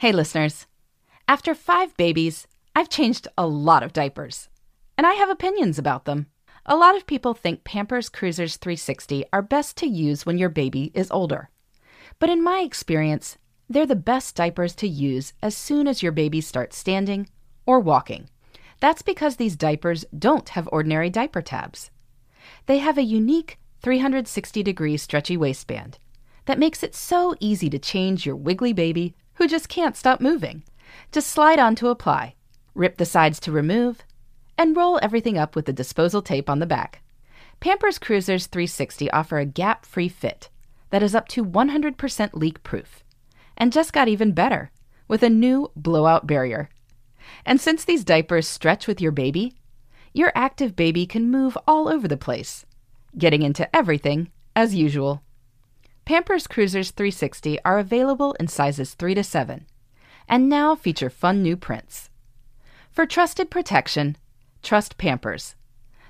Hey, listeners. After five babies, I've changed a lot of diapers, and I have opinions about them. A lot of people think Pampers Cruisers 360 are best to use when your baby is older. But in my experience, they're the best diapers to use as soon as your baby starts standing or walking. That's because these diapers don't have ordinary diaper tabs. They have a unique 360 degree stretchy waistband that makes it so easy to change your wiggly baby who just can't stop moving. Just slide on to apply, rip the sides to remove, and roll everything up with the disposal tape on the back. Pampers Cruisers 360 offer a gap free fit that is up to 100% leak proof and just got even better with a new blowout barrier. And since these diapers stretch with your baby, your active baby can move all over the place, getting into everything as usual. Pampers Cruisers 360 are available in sizes 3 to 7 and now feature fun new prints. For trusted protection, trust Pampers,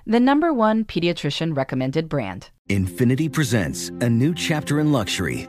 the number one pediatrician recommended brand. Infiniti presents a new chapter in luxury,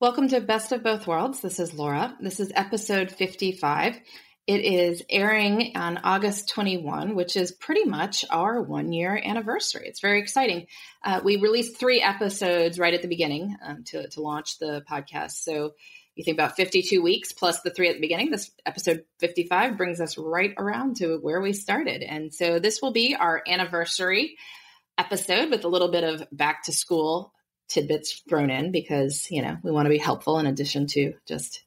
Welcome to Best of Both Worlds. This is Laura. This is episode 55. It is airing on August 21, which is pretty much our one year anniversary. It's very exciting. Uh, we released three episodes right at the beginning um, to, to launch the podcast. So you think about 52 weeks plus the three at the beginning. This episode 55 brings us right around to where we started. And so this will be our anniversary episode with a little bit of back to school tidbits thrown in because you know we want to be helpful in addition to just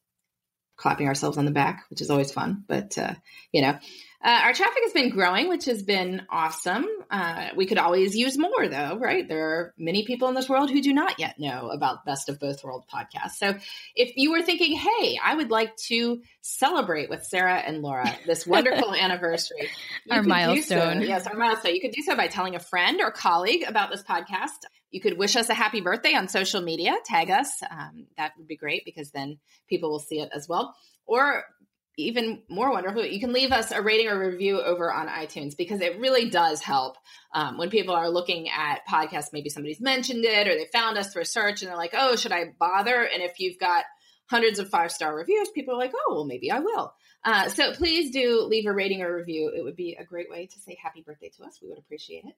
clapping ourselves on the back which is always fun but uh, you know uh, our traffic has been growing, which has been awesome. Uh, we could always use more, though, right? There are many people in this world who do not yet know about Best of Both World podcast. So if you were thinking, hey, I would like to celebrate with Sarah and Laura this wonderful anniversary, our milestone. So. Yes, our milestone. You could do so by telling a friend or colleague about this podcast. You could wish us a happy birthday on social media, tag us. Um, that would be great because then people will see it as well. Or even more wonderful, you can leave us a rating or review over on iTunes because it really does help um, when people are looking at podcasts. Maybe somebody's mentioned it or they found us through a search and they're like, oh, should I bother? And if you've got hundreds of five star reviews, people are like, oh, well, maybe I will. Uh, so please do leave a rating or review. It would be a great way to say happy birthday to us. We would appreciate it.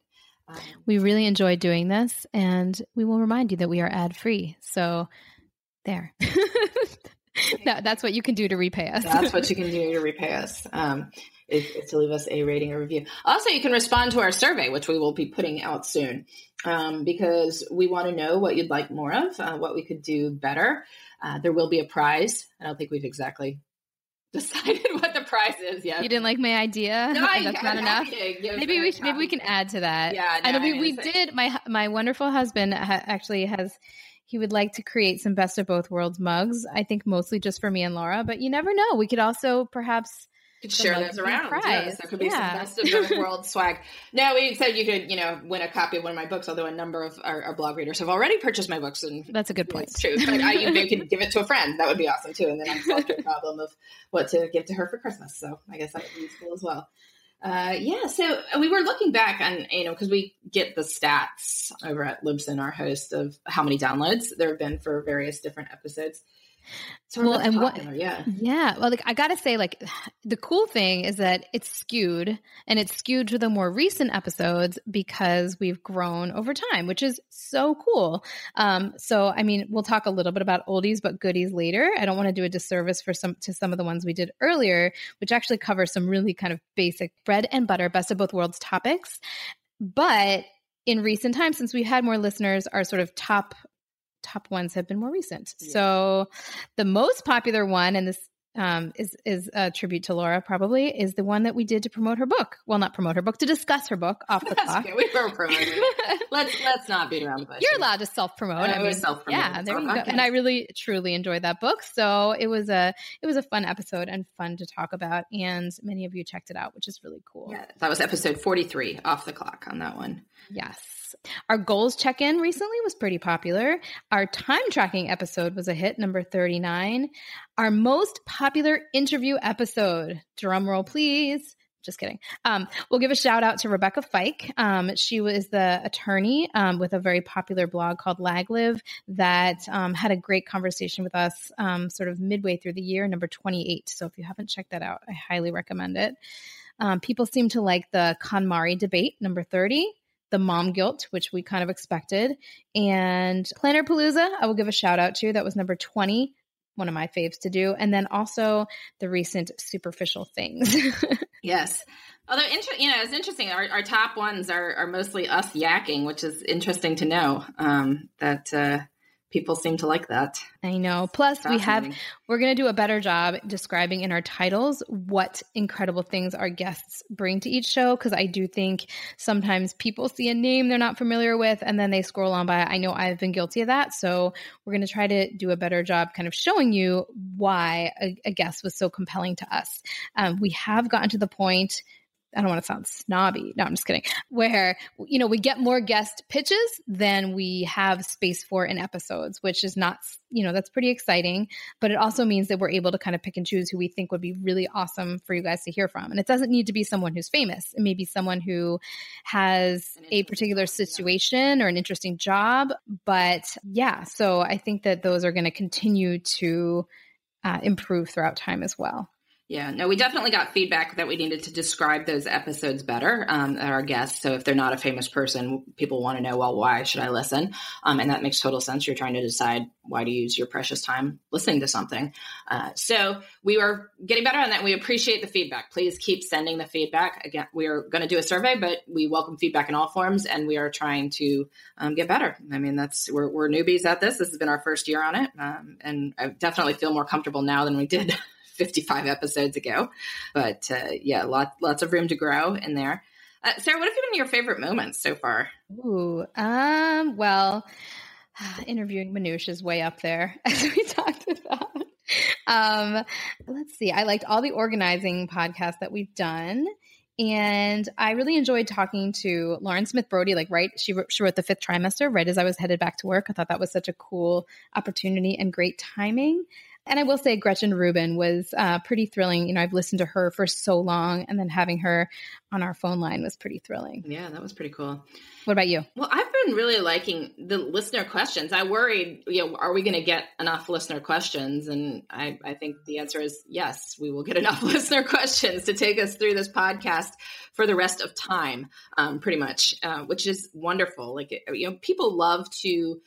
Um, we really enjoy doing this, and we will remind you that we are ad free. So there. that, that's what you can do to repay us. that's what you can do to repay us. Um, is, is, to leave us a rating or review. Also, you can respond to our survey, which we will be putting out soon, um, because we want to know what you'd like more of, uh, what we could do better. Uh, there will be a prize. I don't think we've exactly decided what the prize is yet. You didn't like my idea? No, I, that's not enough. Maybe we should, maybe we can add to that. Yeah, no, I know we, we did. My my wonderful husband ha- actually has he would like to create some best of both worlds mugs. I think mostly just for me and Laura, but you never know. We could also perhaps could share those around. Yes, there could be yeah. some best of both worlds swag. No, we said you could, you know, win a copy of one of my books. Although a number of our, our blog readers have already purchased my books, and that's a good point. It's true. But I, you could give it to a friend. That would be awesome too. And then I'm solved the problem of what to give to her for Christmas. So I guess that would be useful as well. Uh, yeah, so we were looking back on, you know, because we get the stats over at Libsyn, our host, of how many downloads there have been for various different episodes. So well, and popular, what, yeah, yeah. Well, like I gotta say, like the cool thing is that it's skewed, and it's skewed to the more recent episodes because we've grown over time, which is so cool. Um, so, I mean, we'll talk a little bit about oldies but goodies later. I don't want to do a disservice for some to some of the ones we did earlier, which actually cover some really kind of basic bread and butter, best of both worlds topics. But in recent times, since we've had more listeners, our sort of top top ones have been more recent. Yeah. So the most popular one, and this um, is is a tribute to Laura. Probably is the one that we did to promote her book. Well, not promote her book, to discuss her book off the clock. we were promoting. let's let's not beat around the bush. You're allowed to self promote. I mean, self promote. Yeah, there you go. And I really truly enjoyed that book. So it was a it was a fun episode and fun to talk about. And many of you checked it out, which is really cool. Yeah, that was episode 43 off the clock on that one. Yes. Our goals check in recently was pretty popular. Our time tracking episode was a hit, number 39. Our most popular interview episode, drum roll please. Just kidding. Um, we'll give a shout out to Rebecca Fike. Um, she was the attorney um, with a very popular blog called Lag Liv that um, had a great conversation with us um, sort of midway through the year, number 28. So if you haven't checked that out, I highly recommend it. Um, people seem to like the KonMari debate, number 30 the mom guilt, which we kind of expected, and Planner Palooza, I will give a shout out to. That was number 20, one of my faves to do. And then also the recent superficial things. yes. Although, inter- you know, it's interesting. Our, our top ones are, are mostly us yakking, which is interesting to know um, that uh, people seem to like that. I know. Plus, we have we're going to do a better job describing in our titles what incredible things our guests bring to each show because I do think sometimes people see a name they're not familiar with and then they scroll on by. I know I've been guilty of that, so we're going to try to do a better job kind of showing you why a, a guest was so compelling to us. Um, we have gotten to the point I don't want to sound snobby. No, I'm just kidding. Where, you know, we get more guest pitches than we have space for in episodes, which is not, you know, that's pretty exciting. But it also means that we're able to kind of pick and choose who we think would be really awesome for you guys to hear from. And it doesn't need to be someone who's famous. It may be someone who has a particular situation or an interesting job. But yeah, so I think that those are going to continue to uh, improve throughout time as well. Yeah, no, we definitely got feedback that we needed to describe those episodes better um, at our guests. So if they're not a famous person, people want to know, well, why should I listen? Um, and that makes total sense. You're trying to decide why to use your precious time listening to something. Uh, so we are getting better on that. We appreciate the feedback. Please keep sending the feedback. Again, we are going to do a survey, but we welcome feedback in all forms, and we are trying to um, get better. I mean, that's we're, we're, newbies at this. This has been our first year on it, um, and I definitely feel more comfortable now than we did 55 episodes ago. But uh, yeah, lots lots of room to grow in there. Uh, Sarah, what have been your favorite moments so far? Ooh, um, well, interviewing Manoush is way up there, as we talked about. Um, let's see. I liked all the organizing podcasts that we've done. And I really enjoyed talking to Lauren Smith Brody, like right, she wrote, she wrote the fifth trimester right as I was headed back to work. I thought that was such a cool opportunity and great timing. And I will say Gretchen Rubin was uh, pretty thrilling. You know, I've listened to her for so long, and then having her on our phone line was pretty thrilling. Yeah, that was pretty cool. What about you? Well, I've been really liking the listener questions. I worried, you know, are we going to get enough listener questions? And I, I think the answer is yes, we will get enough listener questions to take us through this podcast for the rest of time, um, pretty much, uh, which is wonderful. Like, you know, people love to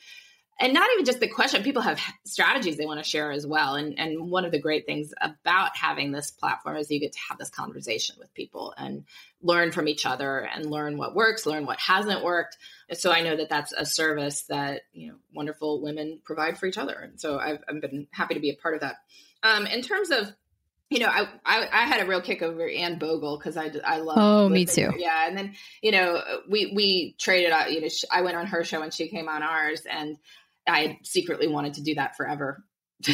and not even just the question people have strategies they want to share as well and and one of the great things about having this platform is you get to have this conversation with people and learn from each other and learn what works learn what hasn't worked so i know that that's a service that you know wonderful women provide for each other and so i've, I've been happy to be a part of that um, in terms of you know, I, I, I had a real kick over Anne Bogel because I I love. Oh, me too. Yeah, and then you know we we traded out. You know, I went on her show and she came on ours, and I secretly wanted to do that forever. to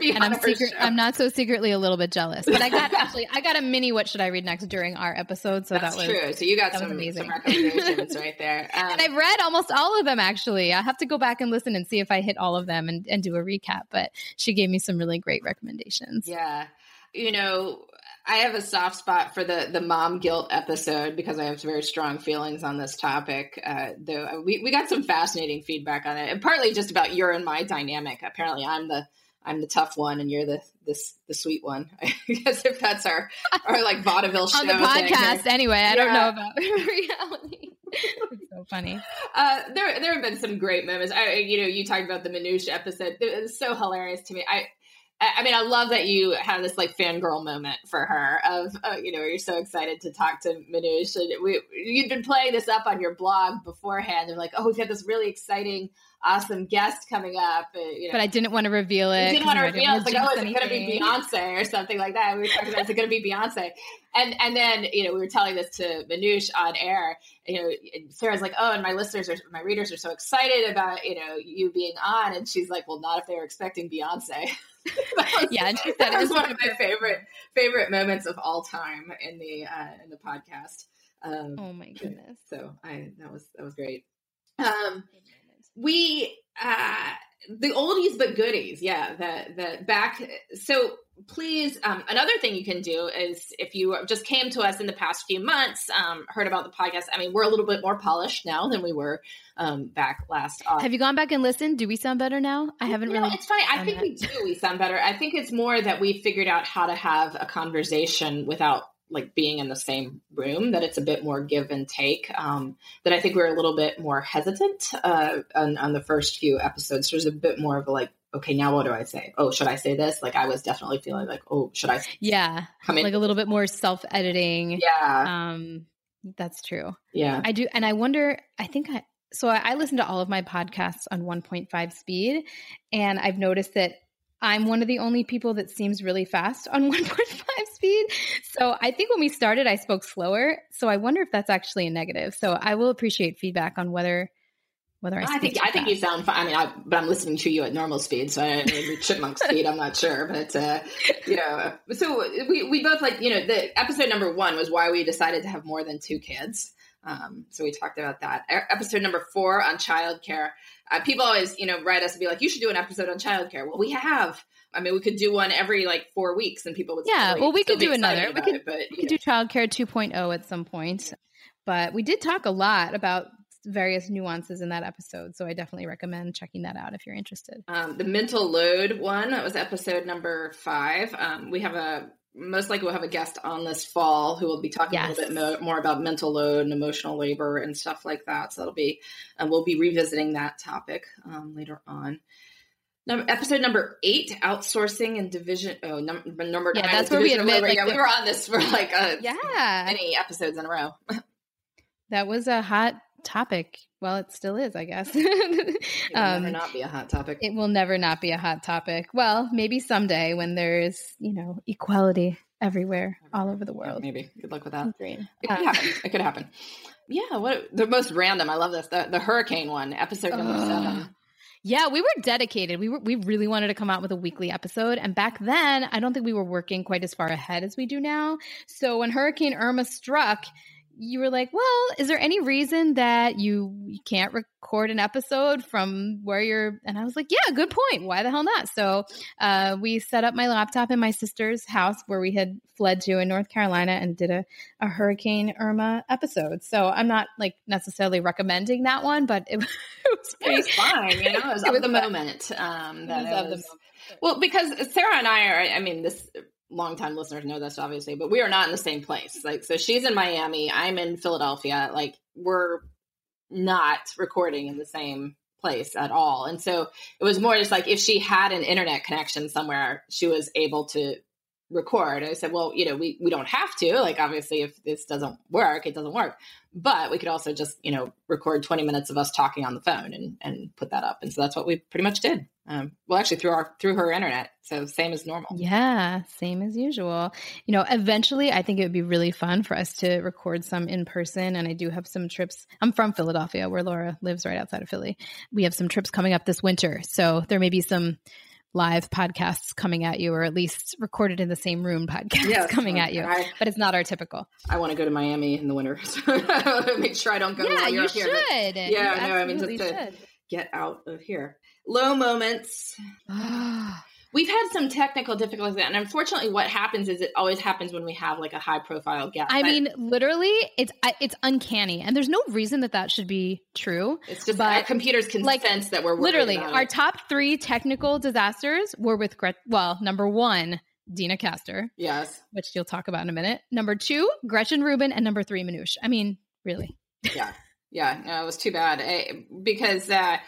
be and I'm secret, I'm not so secretly a little bit jealous, but I got actually I got a mini. What should I read next during our episode? So That's that was true. So you got some, amazing. some recommendations right there. Um, and I've read almost all of them actually. I have to go back and listen and see if I hit all of them and, and do a recap. But she gave me some really great recommendations. Yeah, you know, I have a soft spot for the the mom guilt episode because I have very strong feelings on this topic. Uh, though uh, we we got some fascinating feedback on it, and partly just about your and my dynamic. Apparently, I'm the I'm the tough one, and you're the this the sweet one. I guess if that's our our like vaudeville show on the podcast. Anyway, I yeah. don't know about reality. it's so funny. Uh, there there have been some great moments. I you know you talked about the Manoush episode. It was so hilarious to me. I I mean, I love that you have this like fangirl moment for her of, uh, you know, you're so excited to talk to Manoush. And we, you'd been playing this up on your blog beforehand. They're like, oh, we've got this really exciting, awesome guest coming up. Uh, you know, but I didn't want to reveal it. You didn't want to reveal it. It's like, oh, is it going to be Beyonce or something like that? We were talking about, is it going to be Beyonce? And and then, you know, we were telling this to Manoush on air. You know, Sarah's like, oh, and my listeners are, my readers are so excited about, you know, you being on. And she's like, well, not if they were expecting Beyonce. was, yeah, and she said that was one of my favorite favorite moments of all time in the uh, in the podcast. Um, oh my goodness! So I that was that was great. Um, we uh, the oldies but goodies, yeah. The the back. So please um, another thing you can do is if you just came to us in the past few months um, heard about the podcast i mean we're a little bit more polished now than we were um, back last have you gone back and listened do we sound better now i haven't no, really it's fine i think that. we do we sound better i think it's more that we figured out how to have a conversation without like being in the same room that it's a bit more give and take um, that i think we are a little bit more hesitant uh, on, on the first few episodes there's a bit more of a like okay, now what do I say? Oh, should I say this? Like I was definitely feeling like, oh, should I? Yeah, come in? like a little bit more self editing. Yeah, um, that's true. Yeah, I do, and I wonder. I think I so I, I listen to all of my podcasts on 1.5 speed, and I've noticed that I'm one of the only people that seems really fast on 1.5 speed. So I think when we started, I spoke slower. So I wonder if that's actually a negative. So I will appreciate feedback on whether whether I, I think I think you sound fine. I mean, I, but I'm listening to you at normal speed, so I, chipmunk speed. I'm not sure, but uh, you know, so we we both like you know the episode number one was why we decided to have more than two kids. Um, so we talked about that. Episode number four on childcare. Uh, people always you know write us and be like, you should do an episode on childcare. Well, we have. I mean, we could do one every like four weeks, and people would. Yeah, well, we could do another. We could, it, but, we could know. do childcare 2.0 at some point. But we did talk a lot about various nuances in that episode. So I definitely recommend checking that out if you're interested. Um, the mental load one that was episode number five. Um, we have a most likely we'll have a guest on this fall who will be talking yes. a little bit mo- more about mental load and emotional labor and stuff like that. So that'll be, and we'll be revisiting that topic um, later on. Number, episode number eight, outsourcing and division. Oh, number number yeah, that's where we admit. Like, yeah, we were on this for like a, yeah many episodes in a row. that was a hot topic. Well, it still is, I guess. it will um, never not be a hot topic. It will never not be a hot topic. Well, maybe someday when there's, you know, equality everywhere, all over the world. Yeah, maybe. Good luck with that. It could happen. It could happen. Yeah. What the most random? I love this. The, the hurricane one, episode number uh, seven. Yeah, we were dedicated. We were we really wanted to come out with a weekly episode, and back then, I don't think we were working quite as far ahead as we do now. So when Hurricane Irma struck, you were like, well, is there any reason that you, you can't record an episode from where you're? And I was like, yeah, good point. Why the hell not? So uh, we set up my laptop in my sister's house where we had fled to in North Carolina and did a, a Hurricane Irma episode. So I'm not like necessarily recommending that one, but it, it was pretty, it was fine. You know, it was, it was of the moment. Um, that was, was, well, because Sarah and I are, I mean, this longtime listeners know this obviously, but we are not in the same place. Like, so she's in Miami, I'm in Philadelphia. Like, we're not recording in the same place at all. And so it was more just like if she had an internet connection somewhere, she was able to record. I said, well, you know, we, we don't have to. Like, obviously, if this doesn't work, it doesn't work. But we could also just, you know, record 20 minutes of us talking on the phone and, and put that up. And so that's what we pretty much did. Um, well, actually, through our through her internet, so same as normal. Yeah, same as usual. You know, eventually, I think it would be really fun for us to record some in person. And I do have some trips. I'm from Philadelphia, where Laura lives, right outside of Philly. We have some trips coming up this winter, so there may be some live podcasts coming at you, or at least recorded in the same room podcasts yes, coming at you. I, but it's not our typical. I want to go to Miami in the winter, so make sure I don't go. Yeah, you should. Here, yeah, you no, I mean just to get out of here. Low moments. We've had some technical difficulties, and unfortunately, what happens is it always happens when we have like a high profile guest. I mean, literally, it's it's uncanny, and there's no reason that that should be true. It's just but our computers can like, sense that we're literally our top three technical disasters were with Gret. Well, number one, Deena Kastor, yes, which you'll talk about in a minute. Number two, Gretchen Rubin, and number three, Manoush. I mean, really, yeah, yeah. No, it was too bad I, because. uh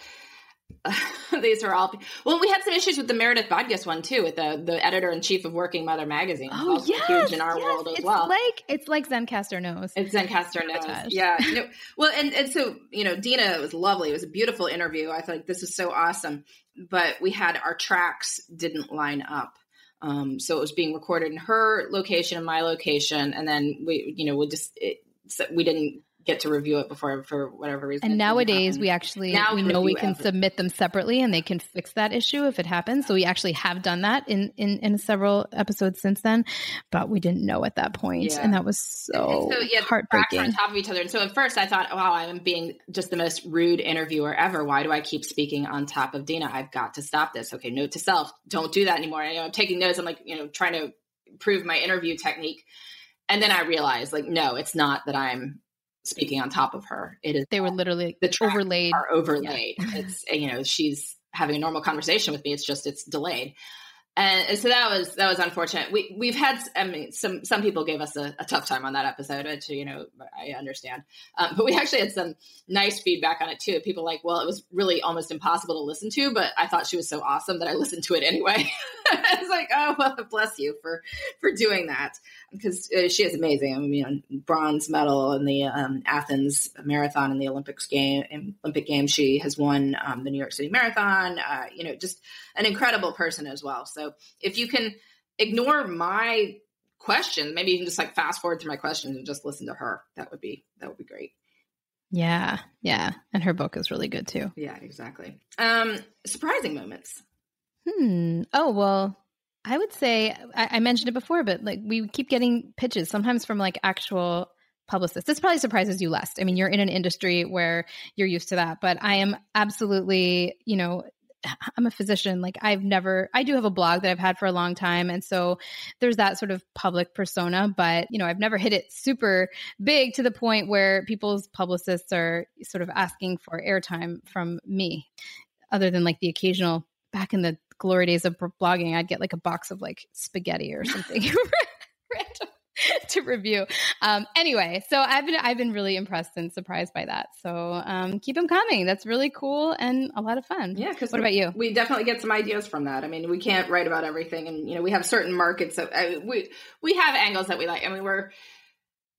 these are all well we had some issues with the meredith Bodgas one too with the the editor in chief of working mother magazine oh yeah huge in our yes. world as it's well. like it's like zencastr knows it's zencastr knows yeah no, well and and so you know deena was lovely. It was a beautiful interview. I thought this is so awesome. But we had our tracks didn't line up. Um, so it was being recorded in her location and my location and then we you know we just it, so we didn't get to review it before for whatever reason. And nowadays, we actually now we know we can everything. submit them separately, and they can fix that issue if it happens. So we actually have done that in in, in several episodes since then, but we didn't know at that point, yeah. and that was so, so yeah, heartbreaking. on top of each other. And so at first, I thought, wow, I'm being just the most rude interviewer ever. Why do I keep speaking on top of Deena? I've got to stop this. Okay, note to self: don't do that anymore. You know, I'm taking notes. I'm like, you know, trying to prove my interview technique. And then I realized, like, no, it's not that I'm speaking on top of her. It is they were literally the overlaid are overlaid. Yeah. it's you know she's having a normal conversation with me. It's just it's delayed and so that was that was unfortunate. We we've had I mean some some people gave us a, a tough time on that episode, which you know I understand. Um, but we actually had some nice feedback on it too. People like, well, it was really almost impossible to listen to, but I thought she was so awesome that I listened to it anyway. I was like, oh well, bless you for for doing that because uh, she is amazing. I mean, bronze medal in the um, Athens marathon in the Olympics game Olympic Games. She has won um, the New York City Marathon. Uh, you know, just an incredible person as well. So if you can ignore my questions, maybe you can just like fast forward through my questions and just listen to her. That would be that would be great. Yeah, yeah, and her book is really good too. Yeah, exactly. Um, surprising moments. Hmm. Oh well, I would say I, I mentioned it before, but like we keep getting pitches sometimes from like actual publicists. This probably surprises you less. I mean, you're in an industry where you're used to that, but I am absolutely, you know, I'm a physician. Like I've never, I do have a blog that I've had for a long time. And so there's that sort of public persona, but you know, I've never hit it super big to the point where people's publicists are sort of asking for airtime from me, other than like the occasional back in the glory days of blogging, I'd get like a box of like spaghetti or something. To review. Um, anyway, so I've been I've been really impressed and surprised by that. So um, keep them coming. That's really cool and a lot of fun. Yeah. Because what we, about you? We definitely get some ideas from that. I mean, we can't write about everything, and you know, we have certain markets that uh, we we have angles that we like. I mean, we're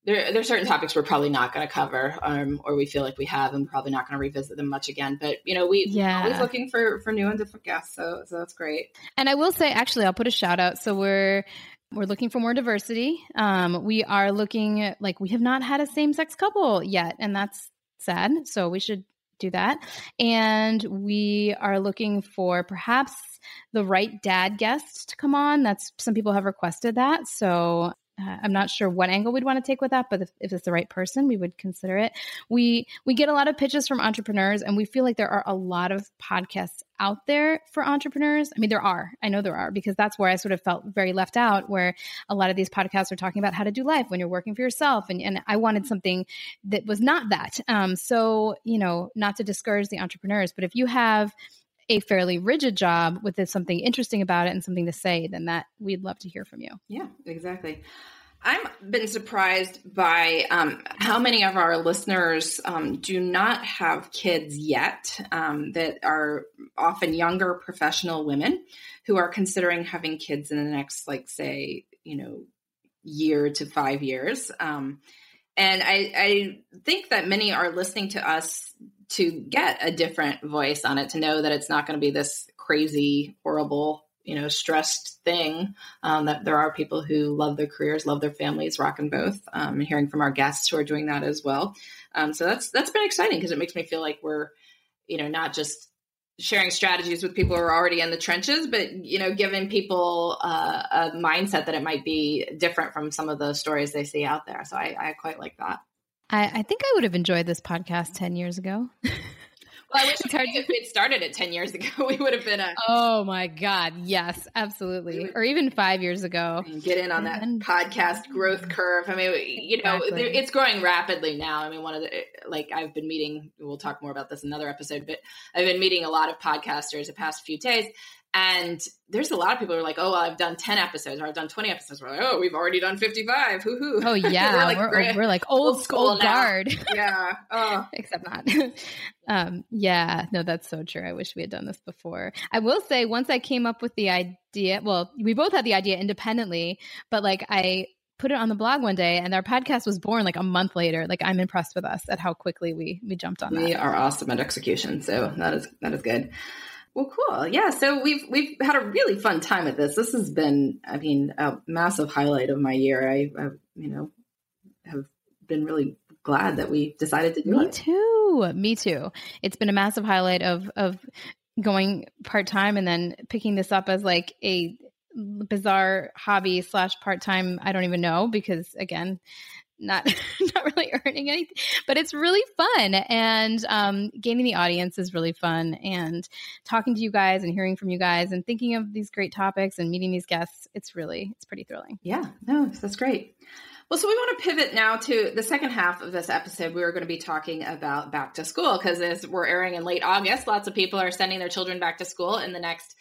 there, there are certain topics we're probably not going to cover, um, or we feel like we have, and probably not going to revisit them much again. But you know, we yeah. always looking for for new and different guests, so so that's great. And I will say, actually, I'll put a shout out. So we're we're looking for more diversity. Um, we are looking like we have not had a same sex couple yet, and that's sad. So we should do that. And we are looking for perhaps the right dad guest to come on. That's some people have requested that. So uh, I'm not sure what angle we'd want to take with that, but if, if, it's the right person, we would consider it. We we get a lot of pitches from entrepreneurs, and we feel like there are a lot of podcasts out there for entrepreneurs. I mean, there are. I know there are because that's where I sort of felt very left out. Where a lot of these podcasts are talking about how to do life when you're working for yourself, and and I wanted something that was not that. Um, so you know, not to discourage the entrepreneurs, but if you have a fairly rigid job with something interesting about it and something to say, then that we'd love to hear from you. Yeah, exactly. I've been surprised by um, how many of our listeners um, do not have kids yet, um, that are often younger professional women who are considering having kids in the next, like, say, you know, year to five years. Um, and I, I think that many are listening to us to get a different voice on it, to know that it's not going to be this crazy, horrible, you know, stressed thing. Um, that there are people who love their careers, love their families, rocking both. Um, and hearing from our guests who are doing that as well. Um, so that's that's been exciting because it makes me feel like we're, you know, not just sharing strategies with people who are already in the trenches, but you know, giving people uh, a mindset that it might be different from some of the stories they see out there. So I, I quite like that. I, I think I would have enjoyed this podcast ten years ago. Well, I wish it's hard if we'd started it 10 years ago, we would have been a. Oh my God. Yes, absolutely. Or even five years ago. Get in on that and, podcast growth curve. I mean, you know, exactly. it's growing rapidly now. I mean, one of the, like, I've been meeting, we'll talk more about this in another episode, but I've been meeting a lot of podcasters the past few days. And there's a lot of people who are like, oh, well, I've done 10 episodes or I've done 20 episodes. We're like, oh, we've already done 55. Hoo hoo. Oh, yeah. we're, like, we're, we're, like old, old school, guard. yeah. Oh. Except not. um, yeah. No, that's so true. I wish we had done this before. I will say, once I came up with the idea, well, we both had the idea independently, but like I put it on the blog one day and our podcast was born like a month later. Like I'm impressed with us at how quickly we we jumped on we that. We are awesome at execution. So that is that is good. Well, cool. Yeah. So we've we've had a really fun time at this. This has been, I mean, a massive highlight of my year. I, I you know, have been really glad that we decided to do Me it. Me too. Me too. It's been a massive highlight of of going part time and then picking this up as like a bizarre hobby slash part time. I don't even know because again, not not really earning anything but it's really fun and um, gaining the audience is really fun and talking to you guys and hearing from you guys and thinking of these great topics and meeting these guests it's really it's pretty thrilling yeah no that's great well, so we want to pivot now to the second half of this episode. We are going to be talking about back to school because as we're airing in late August, lots of people are sending their children back to school in the next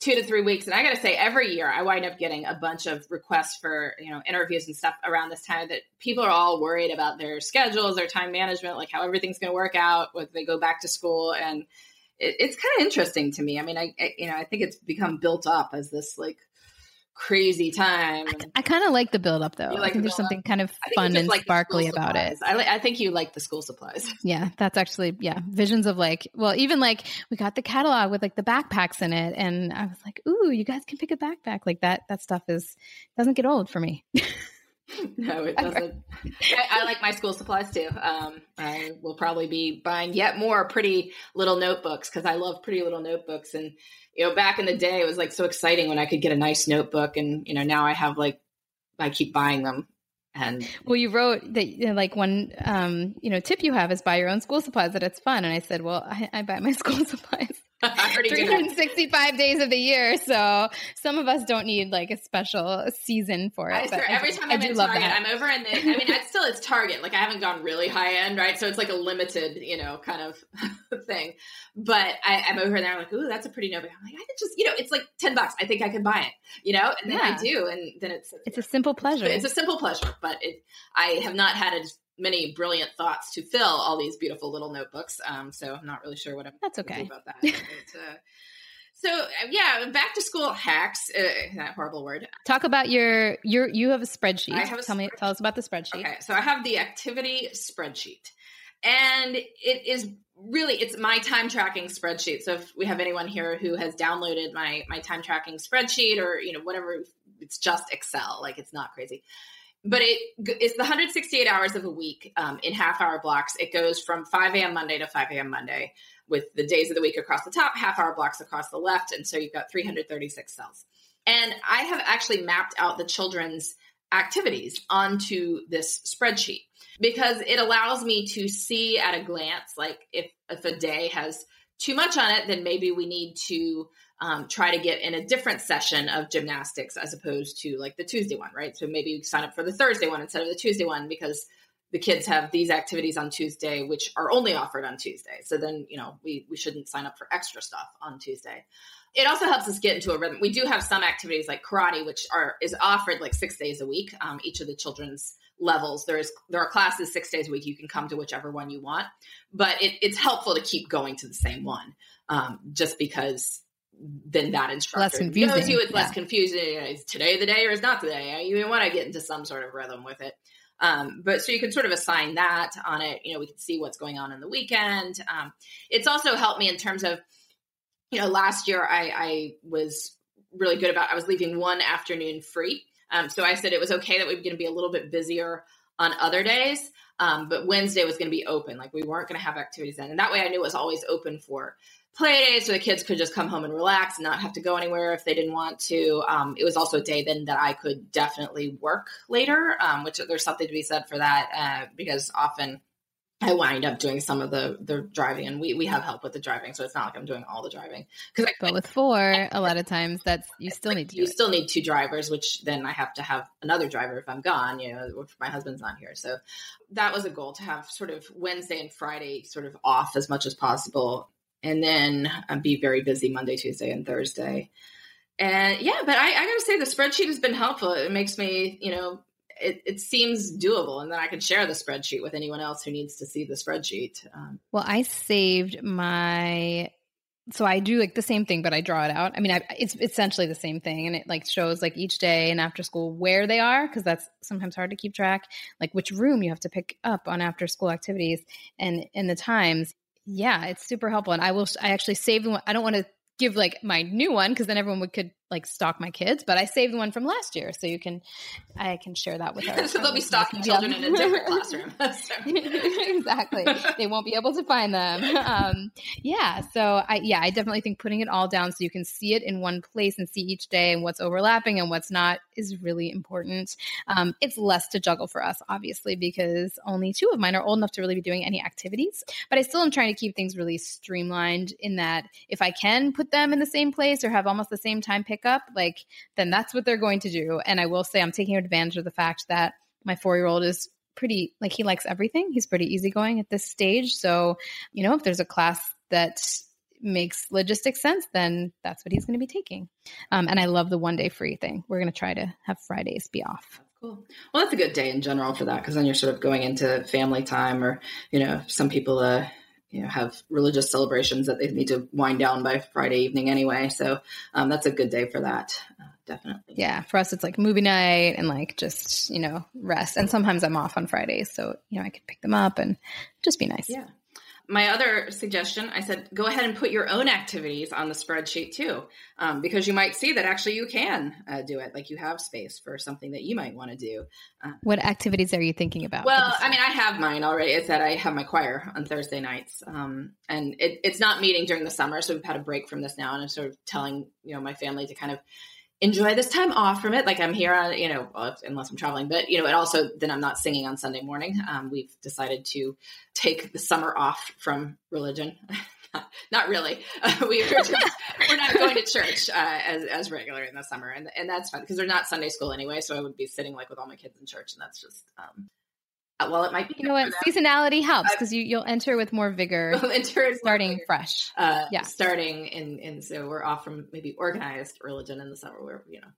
two to three weeks. And I got to say, every year I wind up getting a bunch of requests for, you know, interviews and stuff around this time that people are all worried about their schedules, their time management, like how everything's going to work out when they go back to school. And it, it's kind of interesting to me. I mean, I, I, you know, I think it's become built up as this like crazy time. I, I kind of like the build up though. Like I think the there's something kind of fun and like sparkly about it. I, li- I think you like the school supplies. Yeah, that's actually yeah visions of like well even like we got the catalog with like the backpacks in it, and I was like, ooh, you guys can pick a backpack like that. That stuff is doesn't get old for me. no, it doesn't. I, I, like my school supplies too. Um, I will probably be buying yet more pretty little notebooks because I love pretty little notebooks. And you know, back in the day, it was like so exciting when I could get a nice notebook, and you know, now I have like I keep buying them. And well, you wrote that you know, like one um, you know tip you have is buy your own school supplies. That it's fun, and I said, well, I, I buy my school supplies 365 days of the year. So some of us don't need like a special season for it. I swear, every time I I'm in Target, I'm over in the, I mean, it's still, it's Target. Like I haven't gone really high end, right? So it's like a limited, you know, kind of thing. But I, am over there, I'm like, ooh, that's a pretty notebook. I'm like, I could just, you know, it's like 10 bucks. I think I can buy it, you know? And then yeah. I do. And then it's, it's a simple pleasure. It's a simple pleasure, but it, I have not had a many brilliant thoughts to fill all these beautiful little notebooks. Um, so I'm not really sure what I'm that's okay about that. but, uh, so uh, yeah, back to school hacks. Uh, that horrible word. Talk about your your you have a spreadsheet. I have a tell spreadsheet. me tell us about the spreadsheet. Okay, so I have the activity spreadsheet, and it is really it's my time tracking spreadsheet. So if we have anyone here who has downloaded my my time tracking spreadsheet or you know whatever, it's just Excel. Like it's not crazy but it's the 168 hours of a week um, in half hour blocks. It goes from 5 a.m. Monday to 5 a.m. Monday with the days of the week across the top, half hour blocks across the left. And so you've got 336 cells. And I have actually mapped out the children's activities onto this spreadsheet because it allows me to see at a glance, like if, if a day has too much on it, then maybe we need to um, try to get in a different session of gymnastics as opposed to like the Tuesday one, right? So maybe you sign up for the Thursday one instead of the Tuesday one because the kids have these activities on Tuesday, which are only offered on Tuesday. So then, you know, we, we shouldn't sign up for extra stuff on Tuesday. It also helps us get into a rhythm. We do have some activities like karate, which are is offered like six days a week. Um, each of the children's levels. There is there are classes six days a week. You can come to whichever one you want, but it, it's helpful to keep going to the same one, um, just because then that instructor less confusing. knows you. It's yeah. less confusing. Is today the day or is not today? You want to get into some sort of rhythm with it. Um, but so you can sort of assign that on it. You know, we can see what's going on in the weekend. Um, it's also helped me in terms of, you know, last year I, I was really good about. I was leaving one afternoon free. Um, so I said it was okay that we were going to be a little bit busier on other days. Um, but Wednesday was going to be open. Like we weren't going to have activities then. And that way I knew it was always open for play days so the kids could just come home and relax and not have to go anywhere if they didn't want to. Um, it was also a day then that I could definitely work later, um, which there's something to be said for that uh, because often I wind up doing some of the the driving, and we we have help with the driving, so it's not like I'm doing all the driving. Because but with four, a lot of times that's you still need to you still need two drivers, which then I have to have another driver if I'm gone. You know, if my husband's not here. So that was a goal to have sort of Wednesday and Friday sort of off as much as possible, and then uh, be very busy Monday, Tuesday, and Thursday. And yeah, but I, I got to say the spreadsheet has been helpful. It makes me, you know, it, it, seems doable and then i can share the spreadsheet with anyone else who needs to see the spreadsheet um, well i saved my so i do like the same thing but i draw it out i mean I, it's essentially the same thing and it like shows like each day and after school where they are because that's sometimes hard to keep track like which room you have to pick up on after school activities and and the times yeah it's super helpful and i will i actually saved one i don't want to give like my new one because then everyone would could like stalk my kids, but I saved one from last year, so you can I can share that with her. so they'll be stalking children in a different classroom. exactly, they won't be able to find them. Um, yeah, so I yeah I definitely think putting it all down so you can see it in one place and see each day and what's overlapping and what's not is really important. Um, it's less to juggle for us, obviously, because only two of mine are old enough to really be doing any activities. But I still am trying to keep things really streamlined in that if I can put them in the same place or have almost the same time pick pickup, like then that's what they're going to do. And I will say I'm taking advantage of the fact that my four year old is pretty like he likes everything. He's pretty easygoing at this stage. So, you know, if there's a class that makes logistic sense, then that's what he's going to be taking. Um, and I love the one day free thing. We're going to try to have Fridays be off. Cool. Well, that's a good day in general for that because then you're sort of going into family time, or you know, some people uh, you know have religious celebrations that they need to wind down by Friday evening anyway. So um, that's a good day for that. Uh, definitely. Yeah, for us it's like movie night and like just you know rest. And sometimes I'm off on Fridays, so you know I could pick them up and just be nice. Yeah my other suggestion, I said, go ahead and put your own activities on the spreadsheet too, um, because you might see that actually you can uh, do it. Like you have space for something that you might want to do. Uh, what activities are you thinking about? Well, I mean, I have mine already. It's that I have my choir on Thursday nights, um, and it, it's not meeting during the summer, so we've had a break from this now, and I'm sort of telling you know my family to kind of enjoy this time off from it. Like I'm here on, you know, unless I'm traveling, but you know, and also then I'm not singing on Sunday morning. Um, we've decided to take the summer off from religion. not really. Uh, we are just, we're not going to church uh, as, as regular in the summer, and and that's fun because they're not Sunday school anyway. So I would be sitting like with all my kids in church, and that's just um, uh, well, it might be. You know what? Seasonality helps because you you'll enter with more vigor. enter starting vigor. fresh. Uh, yeah, starting in in so we're off from maybe organized religion in the summer where you know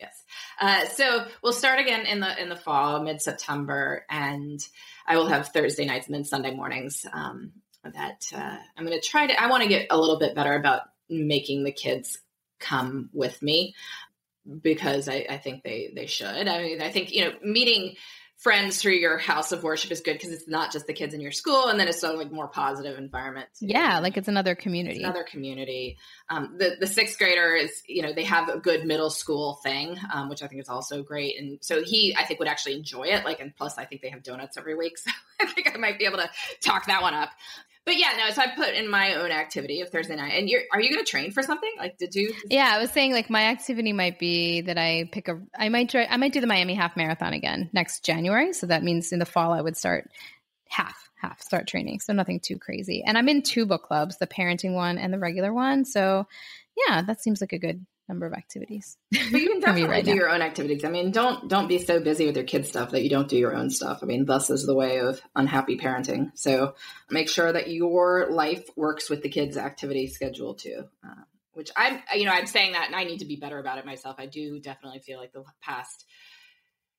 yes. Uh, so we'll start again in the in the fall, mid September, and I will have Thursday nights and then Sunday mornings. Um, that uh, I'm going to try to. I want to get a little bit better about making the kids come with me because I, I think they they should. I mean, I think you know meeting friends through your house of worship is good because it's not just the kids in your school and then it's sort of like more positive environment yeah like it's another community. It's another community. Um, the, the sixth grader is you know they have a good middle school thing um, which i think is also great and so he i think would actually enjoy it like and plus i think they have donuts every week so i think i might be able to talk that one up but yeah, no. So I put in my own activity of Thursday night. And you're, are you going to train for something? Like, did you? Yeah, I was saying like my activity might be that I pick a. I might try. I might do the Miami Half Marathon again next January. So that means in the fall I would start half half start training. So nothing too crazy. And I'm in two book clubs, the parenting one and the regular one. So yeah, that seems like a good number of activities. But you can definitely right do now. your own activities. I mean, don't don't be so busy with your kids stuff that you don't do your own stuff. I mean, thus is the way of unhappy parenting. So make sure that your life works with the kids' activity schedule too. Uh, which I'm, you know, I'm saying that, and I need to be better about it myself. I do definitely feel like the past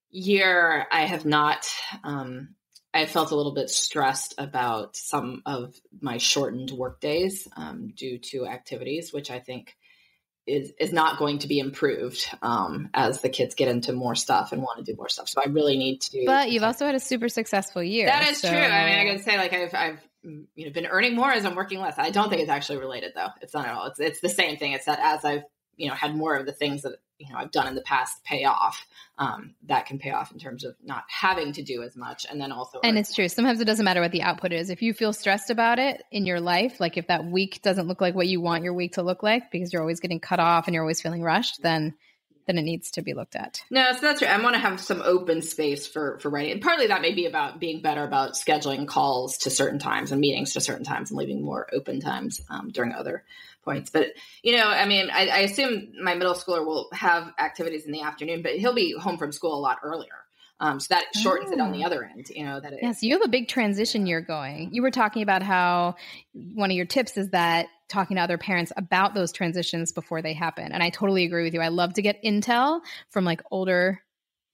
year I have not. Um, I felt a little bit stressed about some of my shortened work days um, due to activities, which I think is is not going to be improved um, as the kids get into more stuff and want to do more stuff. So I really need to. But you've also had a super successful year. That is so. true. I mean, I can say like I've I've you know been earning more as I'm working less. I don't think it's actually related though. It's not at all. It's it's the same thing. It's that as I've you know had more of the things that you know I've done in the past pay off. Um, that can pay off in terms of not having to do as much, and then also. And it's true. Sometimes it doesn't matter what the output is. If you feel stressed about it in your life, like if that week doesn't look like what you want your week to look like because you're always getting cut off and you're always feeling rushed, then then it needs to be looked at. No, so that's right. I want to have some open space for for writing, and partly that may be about being better about scheduling calls to certain times and meetings to certain times, and leaving more open times um, during other points. But you know, I mean, I, I, assume my middle schooler will have activities in the afternoon, but he'll be home from school a lot earlier. Um, so that shortens oh. it on the oh. other end, you know, that it, yeah, so you have a big transition year going. You were talking about how one of your tips is that talking to other parents about those transitions before they happen. And I totally agree with you. I love to get intel from like older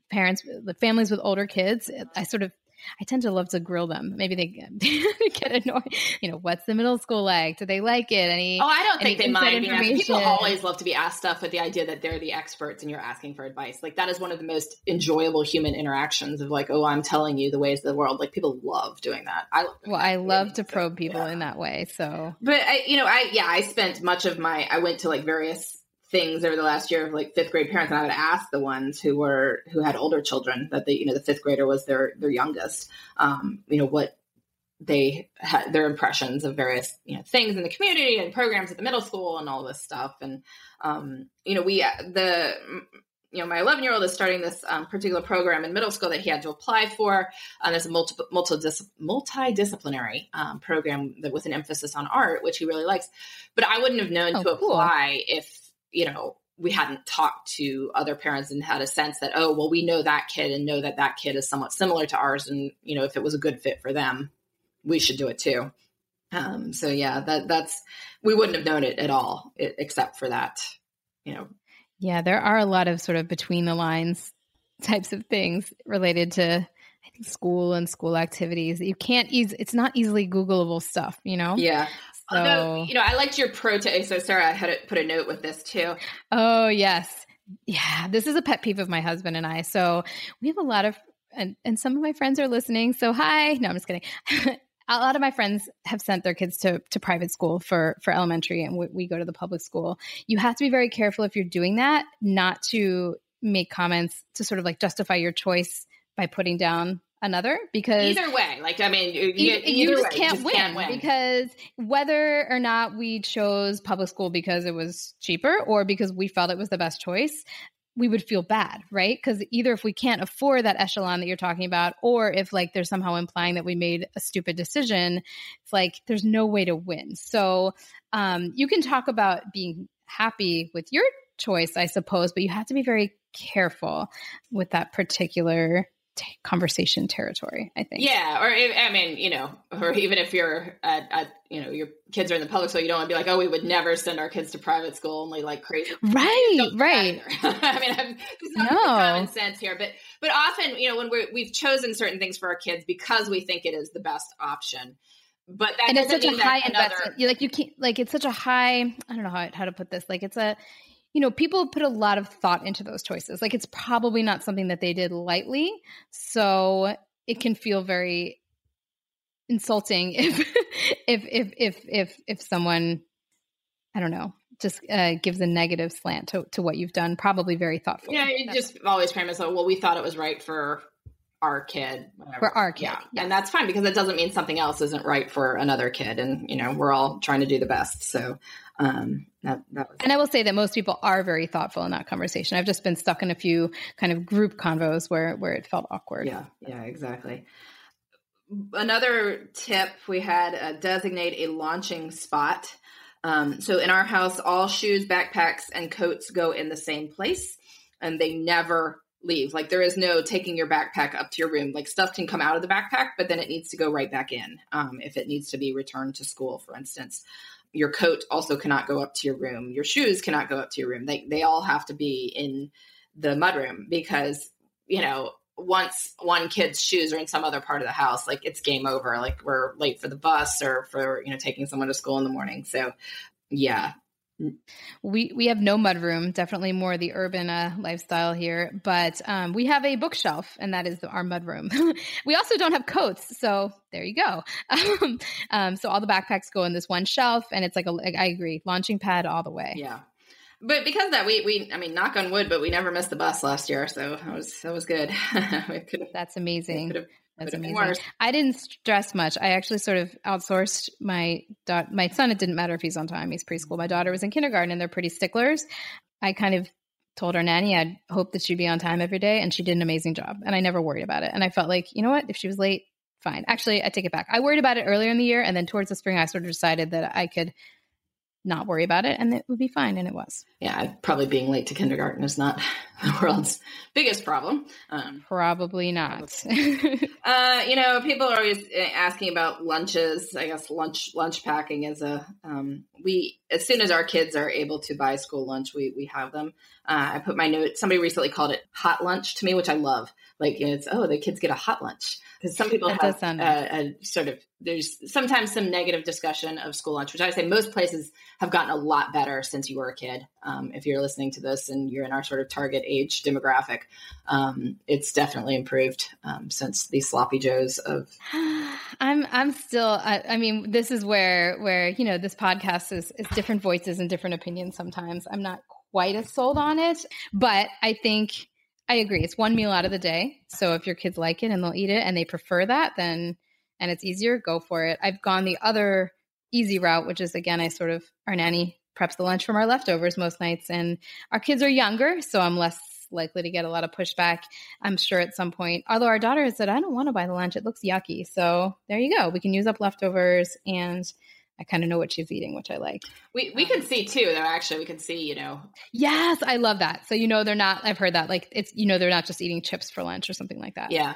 parents, the families with older kids. I sort of I tend to love to grill them. Maybe they get annoyed. You know, what's the middle school like? Do they like it? Any? Oh, I don't think they mind. people always love to be asked stuff with the idea that they're the experts and you're asking for advice. Like that is one of the most enjoyable human interactions of like, oh, I'm telling you the ways of the world. Like people love doing that. I well, I love to probe people yeah. in that way. So, but I, you know, I yeah, I spent much of my I went to like various things over the last year of like fifth grade parents and i would ask the ones who were who had older children that they you know the fifth grader was their their youngest um you know what they had their impressions of various you know things in the community and programs at the middle school and all this stuff and um you know we the you know my 11 year old is starting this um, particular program in middle school that he had to apply for and there's a multi, multi multidisciplinary um, program that with an emphasis on art which he really likes but i wouldn't have known oh, to cool. apply if you know, we hadn't talked to other parents and had a sense that, oh, well, we know that kid and know that that kid is somewhat similar to ours. And, you know, if it was a good fit for them, we should do it too. Um, so yeah, that that's, we wouldn't have known it at all, it, except for that, you know. Yeah, there are a lot of sort of between the lines types of things related to I think school and school activities. You can't ease it's not easily Googleable stuff, you know? Yeah. So, Although, you know, I liked your pro to so Sarah had to put a note with this too. Oh yes. Yeah. This is a pet peeve of my husband and I. So we have a lot of and, and some of my friends are listening. So hi. No, I'm just kidding. a lot of my friends have sent their kids to, to private school for, for elementary and we, we go to the public school. You have to be very careful if you're doing that, not to make comments to sort of like justify your choice by putting down another because either way like i mean you, you, you just, way, can't, just win can't, win because whether or not we chose public school because it was cheaper or because we felt it was the best choice we would feel bad right? Because either if we can't afford that echelon that you're talking about or if like there's somehow implying that we made a stupid decision it's like there's no way to win. So um, you can talk about being happy with your choice i suppose but you have to be very careful with that particular t- conversation territory. I think. Yeah, or I mean, you know, or even if you're at, at, you know your kids are in the public school, you don't want to be like, oh, we would never send our kids to private school, only like crazy. Right, right. I mean, I'm, not no. common sense here, but but often, you know, when we we've chosen certain things for our kids because we think it is the best option but that and it's such a high another... investment. You like you can't like it's such a high. I don't know how how to put this. Like it's a you know, people put a lot of thought into those choices. Like it's probably not something that they did lightly. So it can feel very insulting if if if if if if someone I don't know just uh, gives a negative slant to, to what you've done. Probably very thoughtful. Yeah, it just always as like, well, we thought it was right for our kid, whatever. for our kid, yeah. Yes. and that's fine because it doesn't mean something else isn't right for another kid, and you know we're all trying to do the best. So um, that, that was and I will say that most people are very thoughtful in that conversation. I've just been stuck in a few kind of group convos where where it felt awkward. Yeah, yeah, exactly. Another tip we had uh, designate a launching spot. Um, so in our house, all shoes, backpacks, and coats go in the same place, and they never leave. Like there is no taking your backpack up to your room. Like stuff can come out of the backpack, but then it needs to go right back in um, if it needs to be returned to school, for instance your coat also cannot go up to your room. Your shoes cannot go up to your room. They they all have to be in the mudroom because you know once one kid's shoes are in some other part of the house, like it's game over. Like we're late for the bus or for you know taking someone to school in the morning. So yeah, we we have no mudroom, definitely more the urban uh, lifestyle here. But um, we have a bookshelf, and that is our mudroom. we also don't have coats, so there you go. Um, um, so all the backpacks go in this one shelf, and it's like a. I agree, launching pad all the way. Yeah. but because that we we I mean knock on wood, but we never missed the bus last year, so that was that was good. That's amazing. That's amazing. I didn't stress much. I actually sort of outsourced my daughter. My son. It didn't matter if he's on time. He's preschool. My daughter was in kindergarten, and they're pretty sticklers. I kind of told our nanny I'd hope that she'd be on time every day, and she did an amazing job. And I never worried about it. And I felt like, you know what? If she was late, fine. Actually, I take it back. I worried about it earlier in the year, and then towards the spring, I sort of decided that I could not worry about it and it would be fine and it was. Yeah probably being late to kindergarten is not the world's biggest problem. Um, probably. not. Uh, you know people are always eh, asking about lunches. I guess lunch lunch packing is a um, we as soon as our kids are able to buy school lunch we we have them. Uh, i put my note somebody recently called it hot lunch to me which i love like it's oh the kids get a hot lunch because some people that have a, a, sort of there's sometimes some negative discussion of school lunch, which I would say most places have gotten a lot better since you were a kid. Um, if you're listening to this and you're in our sort of target age demographic, um, it's definitely improved um, since the sloppy joes of. I'm I'm still. I, I, mean, this is where where you know this podcast is is different voices and different opinions. Sometimes I'm not quite as sold on it, but I think I agree. It's one meal out of the day. So if your kids like it and they'll eat it and they prefer that, then and it's easier, go for it. I've gone the other easy route, which is again, I sort of our nanny preps the lunch from our leftovers most nights, and our kids are younger, so I'm less likely to get a lot of pushback. I'm sure at some point, although our daughter has said, I don't want to buy the lunch, it looks yucky. So there you go. We can use up leftovers and I kind of know what she's eating, which I like. We we can see too, though. Actually, we can see, you know. Yes, I love that. So you know they're not. I've heard that. Like it's you know they're not just eating chips for lunch or something like that. Yeah.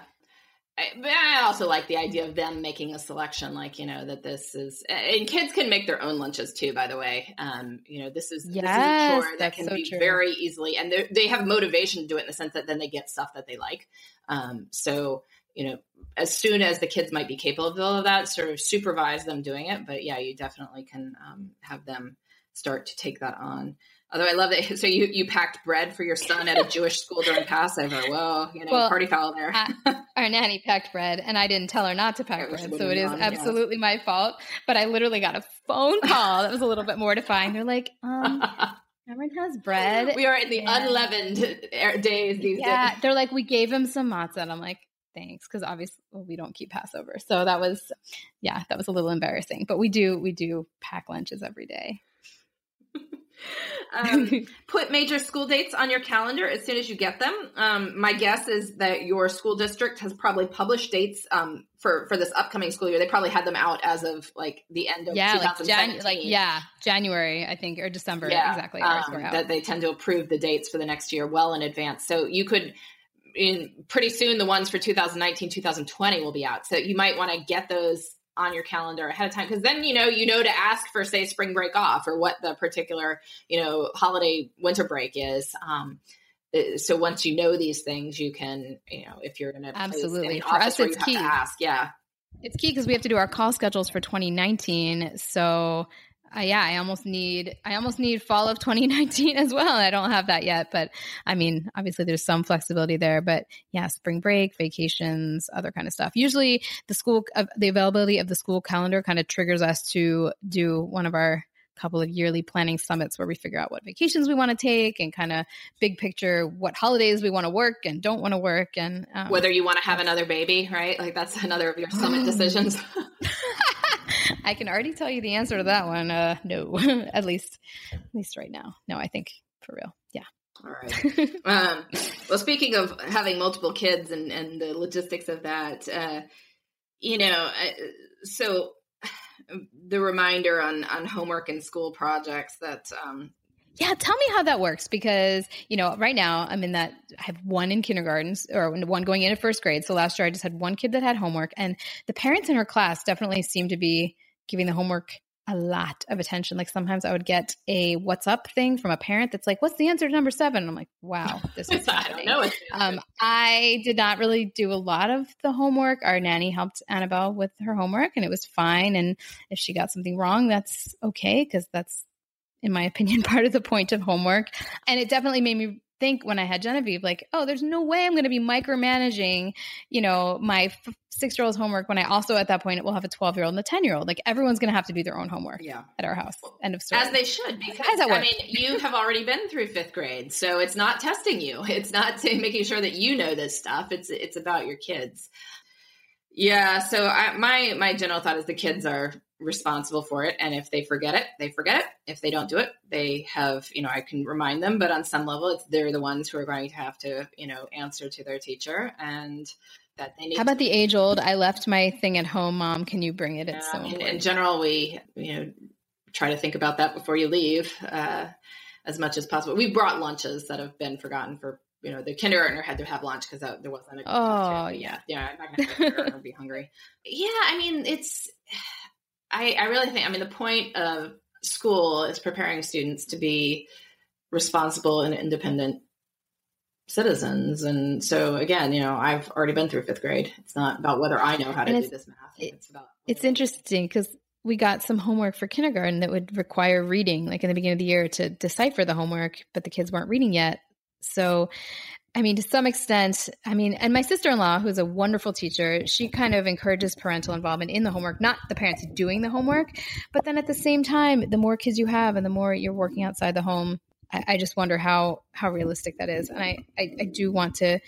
I, but I also like the idea of them making a selection, like you know that this is, and kids can make their own lunches too. By the way, um, you know this is yes, this is a chore that can so be true. very easily, and they have motivation to do it in the sense that then they get stuff that they like. Um, so you know, as soon as the kids might be capable of that, sort of supervise them doing it. But yeah, you definitely can um, have them start to take that on. Although I love that. So you you packed bread for your son at a Jewish school during Passover. Well, you know, well, party foul there. our nanny packed bread, and I didn't tell her not to pack bread, so it is on, absolutely my fault. But I literally got a phone call that was a little bit mortifying. They're like, um, Cameron has bread. We are in the yeah. unleavened days these yeah, days. They're like, we gave him some matzah. And I'm like, thanks because obviously well, we don't keep passover. So that was yeah that was a little embarrassing but we do we do pack lunches every day. Um, put major school dates on your calendar as soon as you get them. Um, my guess is that your school district has probably published dates um, for for this upcoming school year. They probably had them out as of like the end of yeah like, Jan- like yeah january i think or december yeah, exactly um, that they tend to approve the dates for the next year well in advance. So you could in pretty soon the ones for 2019 2020 will be out. So you might want to get those on your calendar ahead of time because then you know you know to ask for say spring break off or what the particular you know holiday winter break is. Um, uh, so once you know these things you can you know if you're in a absolutely. for us it's key. ask yeah. It's key because we have to do our call schedules for 2019 so uh, yeah, I almost need I almost need fall of 2019 as well. I don't have that yet, but I mean, obviously there's some flexibility there, but yeah, spring break, vacations, other kind of stuff. Usually the school uh, the availability of the school calendar kind of triggers us to do one of our couple of yearly planning summits where we figure out what vacations we want to take and kind of big picture what holidays we want to work and don't want to work and um, whether you want to have another baby, right? Like that's another of your summit decisions. I can already tell you the answer to that one. Uh, no, at least, at least right now. No, I think for real. Yeah. All right. um, well, speaking of having multiple kids and, and the logistics of that, uh, you know, so the reminder on, on homework and school projects that, um, yeah, tell me how that works because, you know, right now I'm in that I have one in kindergarten or one going into first grade. So last year I just had one kid that had homework and the parents in her class definitely seem to be giving the homework a lot of attention. Like sometimes I would get a what's up thing from a parent that's like, what's the answer to number seven? I'm like, wow, this is happening. I, um, I did not really do a lot of the homework. Our nanny helped Annabelle with her homework and it was fine. And if she got something wrong, that's okay because that's, in my opinion, part of the point of homework. And it definitely made me think when I had Genevieve, like, oh, there's no way I'm going to be micromanaging, you know, my f- six year old's homework when I also at that point will have a 12 year old and a 10 year old. Like everyone's going to have to do their own homework yeah. at our house. End of story. As they should, because I mean, you have already been through fifth grade. So it's not testing you. It's not making sure that you know this stuff. It's, it's about your kids. Yeah. So I, my, my general thought is the kids are responsible for it. And if they forget it, they forget it. If they don't do it, they have, you know, I can remind them, but on some level, it's they're the ones who are going to have to, you know, answer to their teacher and that they need. How about the age old? I left my thing at home, mom. Can you bring it? It's yeah, so in, in, general, we, you know, try to think about that before you leave uh, as much as possible. We brought lunches that have been forgotten for you know, the kindergartner had to have lunch because there wasn't a. Oh yeah, yeah. I'm not gonna be hungry. Yeah, I mean, it's I, I really think, I mean, the point of school is preparing students to be responsible and independent citizens. And so, again, you know, I've already been through fifth grade. It's not about whether I know how to do this math. It's about. It's interesting because we got some homework for kindergarten that would require reading, like in the beginning of the year, to decipher the homework, but the kids weren't reading yet. So I mean, to some extent, I mean, and my sister in law, who's a wonderful teacher, she kind of encourages parental involvement in the homework, not the parents doing the homework. But then at the same time, the more kids you have and the more you're working outside the home, I, I just wonder how how realistic that is. And I, I, I do want to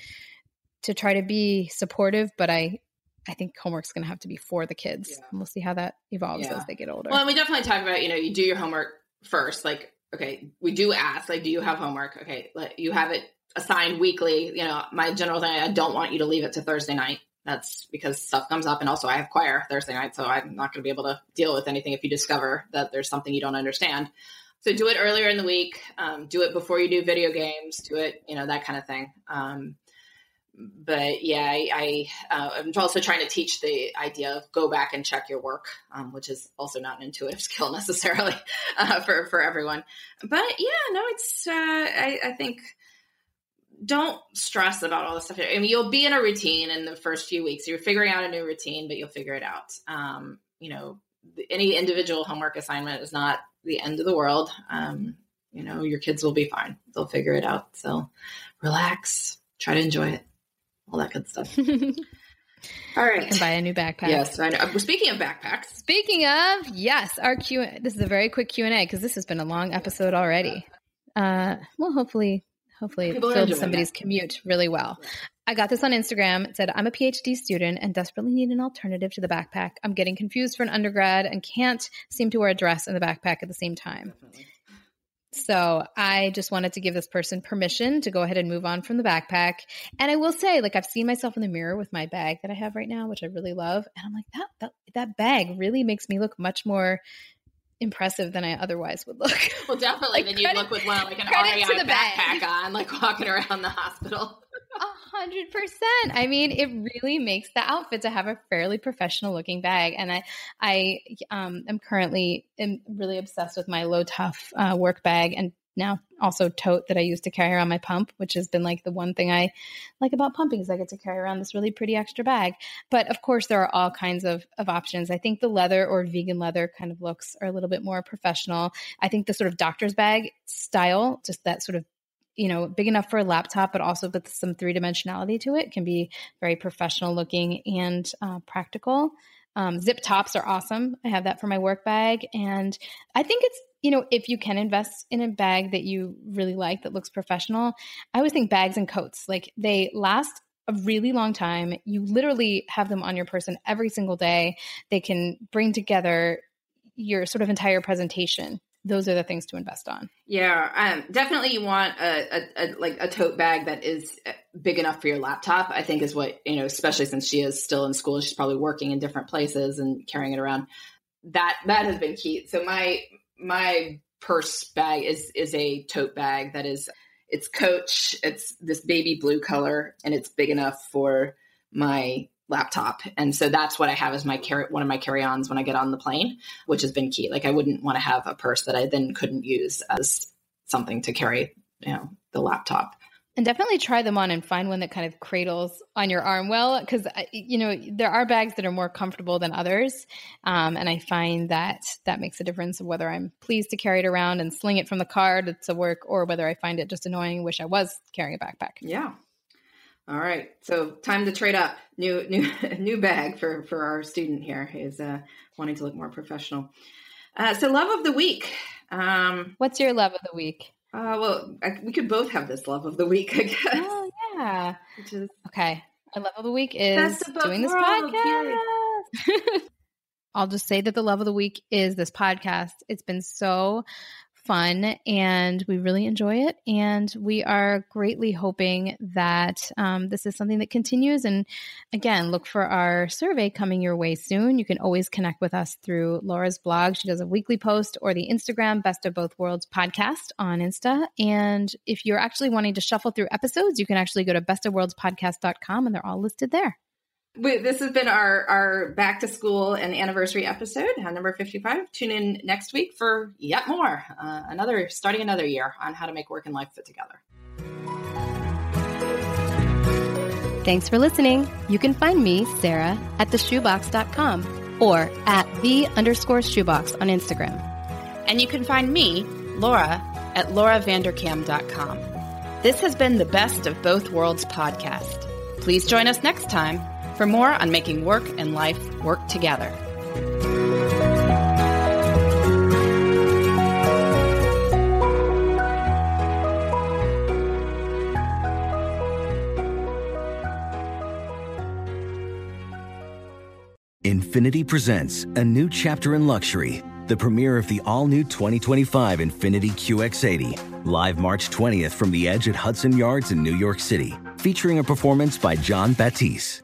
to try to be supportive, but I I think homework's going to have to be for the kids. Yeah. we'll see how that evolves yeah. as they get older. Well, we definitely talk about, you know, you do your homework first. Like, okay, we do ask, like, do you have homework? Okay, let, you have it assigned weekly, you know, my general thing, I don't want you to leave it to Thursday night. That's because stuff comes up. And also, I have choir Thursday night. So I'm not going to be able to deal with anything if you discover that there's something you don't understand. So do it earlier in the week. Um, do it before you do video games. Do it, you know, that kind of thing. Um, but yeah, I, I uh, I'm also trying to teach the idea of go back and check your work, um, which is also not an intuitive skill necessarily uh, for for everyone. But yeah, no, it's uh, I, I think don't stress about all this stuff. I mean, you'll be in a routine in the first few weeks. You're figuring out a new routine, but you'll figure it out. Um, you know, any individual homework assignment is not the end of the world. Um, you know, your kids will be fine. They'll figure it out. So relax, try to enjoy it, all that good stuff. All right. And buy a new backpack. Yes, I know. Speaking of backpacks. Speaking of, yes, our Q. This is a very quick Q and A because this has been a long episode already. Uh, well, hopefully Hopefully, it filled somebody's that. commute really well. I got this on Instagram. It said, I'm a PhD student and desperately need an alternative to the backpack. I'm getting confused for an undergrad and can't seem to wear a dress and the backpack at the same time. Definitely. So I just wanted to give this person permission to go ahead and move on from the backpack. And I will say, like I've seen myself in the mirror with my bag that I have right now, which I really love. And I'm like, that that, that bag really makes me look much more impressive than I otherwise would look. Well, definitely. like then you look with one like an REI backpack bag. on, like walking around the hospital. A hundred percent. I mean, it really makes the outfit to have a fairly professional looking bag. And I, I um, am currently am really obsessed with my Lotuff uh, work bag and now also tote that I use to carry around my pump, which has been like the one thing I like about pumping is I get to carry around this really pretty extra bag. But of course, there are all kinds of, of options. I think the leather or vegan leather kind of looks are a little bit more professional. I think the sort of doctor's bag style, just that sort of you know, big enough for a laptop, but also with some three dimensionality to it, can be very professional looking and uh, practical. Um, zip tops are awesome. I have that for my work bag. And I think it's you know, if you can invest in a bag that you really like that looks professional, I always think bags and coats, like they last a really long time. You literally have them on your person every single day. They can bring together your sort of entire presentation. Those are the things to invest on. Yeah, um, definitely. You want a, a, a, like a tote bag that is uh, big enough for your laptop. I think is what you know, especially since she is still in school. She's probably working in different places and carrying it around. That that has been key. So my my purse bag is is a tote bag that is it's coach it's this baby blue color and it's big enough for my laptop. And so that's what i have as my carry one of my carry-ons when i get on the plane which has been key. Like i wouldn't want to have a purse that i then couldn't use as something to carry you know the laptop And definitely try them on and find one that kind of cradles on your arm well, because you know there are bags that are more comfortable than others, um, and I find that that makes a difference of whether I'm pleased to carry it around and sling it from the car to, work, or whether I find it just annoying, wish I was carrying a backpack. Yeah. All right, so time to trade up. New new new bag for for our student here is uh, wanting to look more professional. Uh, so love of the week. Um, What's your love of the week? Uh, well, I, we could both have this love of the week, I guess. Oh yeah. Which is okay. My love of the week is doing this podcast. I'll just say that the love of the week is this podcast. It's been so fun and we really enjoy it. And we are greatly hoping that um, this is something that continues. And again, look for our survey coming your way soon. You can always connect with us through Laura's blog. She does a weekly post or the Instagram Best of Both Worlds podcast on Insta. And if you're actually wanting to shuffle through episodes, you can actually go to bestofworldspodcast.com and they're all listed there. We, this has been our, our back to school and anniversary episode, uh, number 55. Tune in next week for yet more, uh, another starting another year on how to make work and life fit together. Thanks for listening. You can find me, Sarah, at theshoebox.com or at the underscore shoebox on Instagram. And you can find me, Laura, at lauravanderkam.com. This has been the Best of Both Worlds podcast. Please join us next time for more on making work and life work together. Infiniti presents a new chapter in luxury, the premiere of the all new 2025 Infiniti QX80, live March 20th from the edge at Hudson Yards in New York City featuring a performance by Jon Batiste.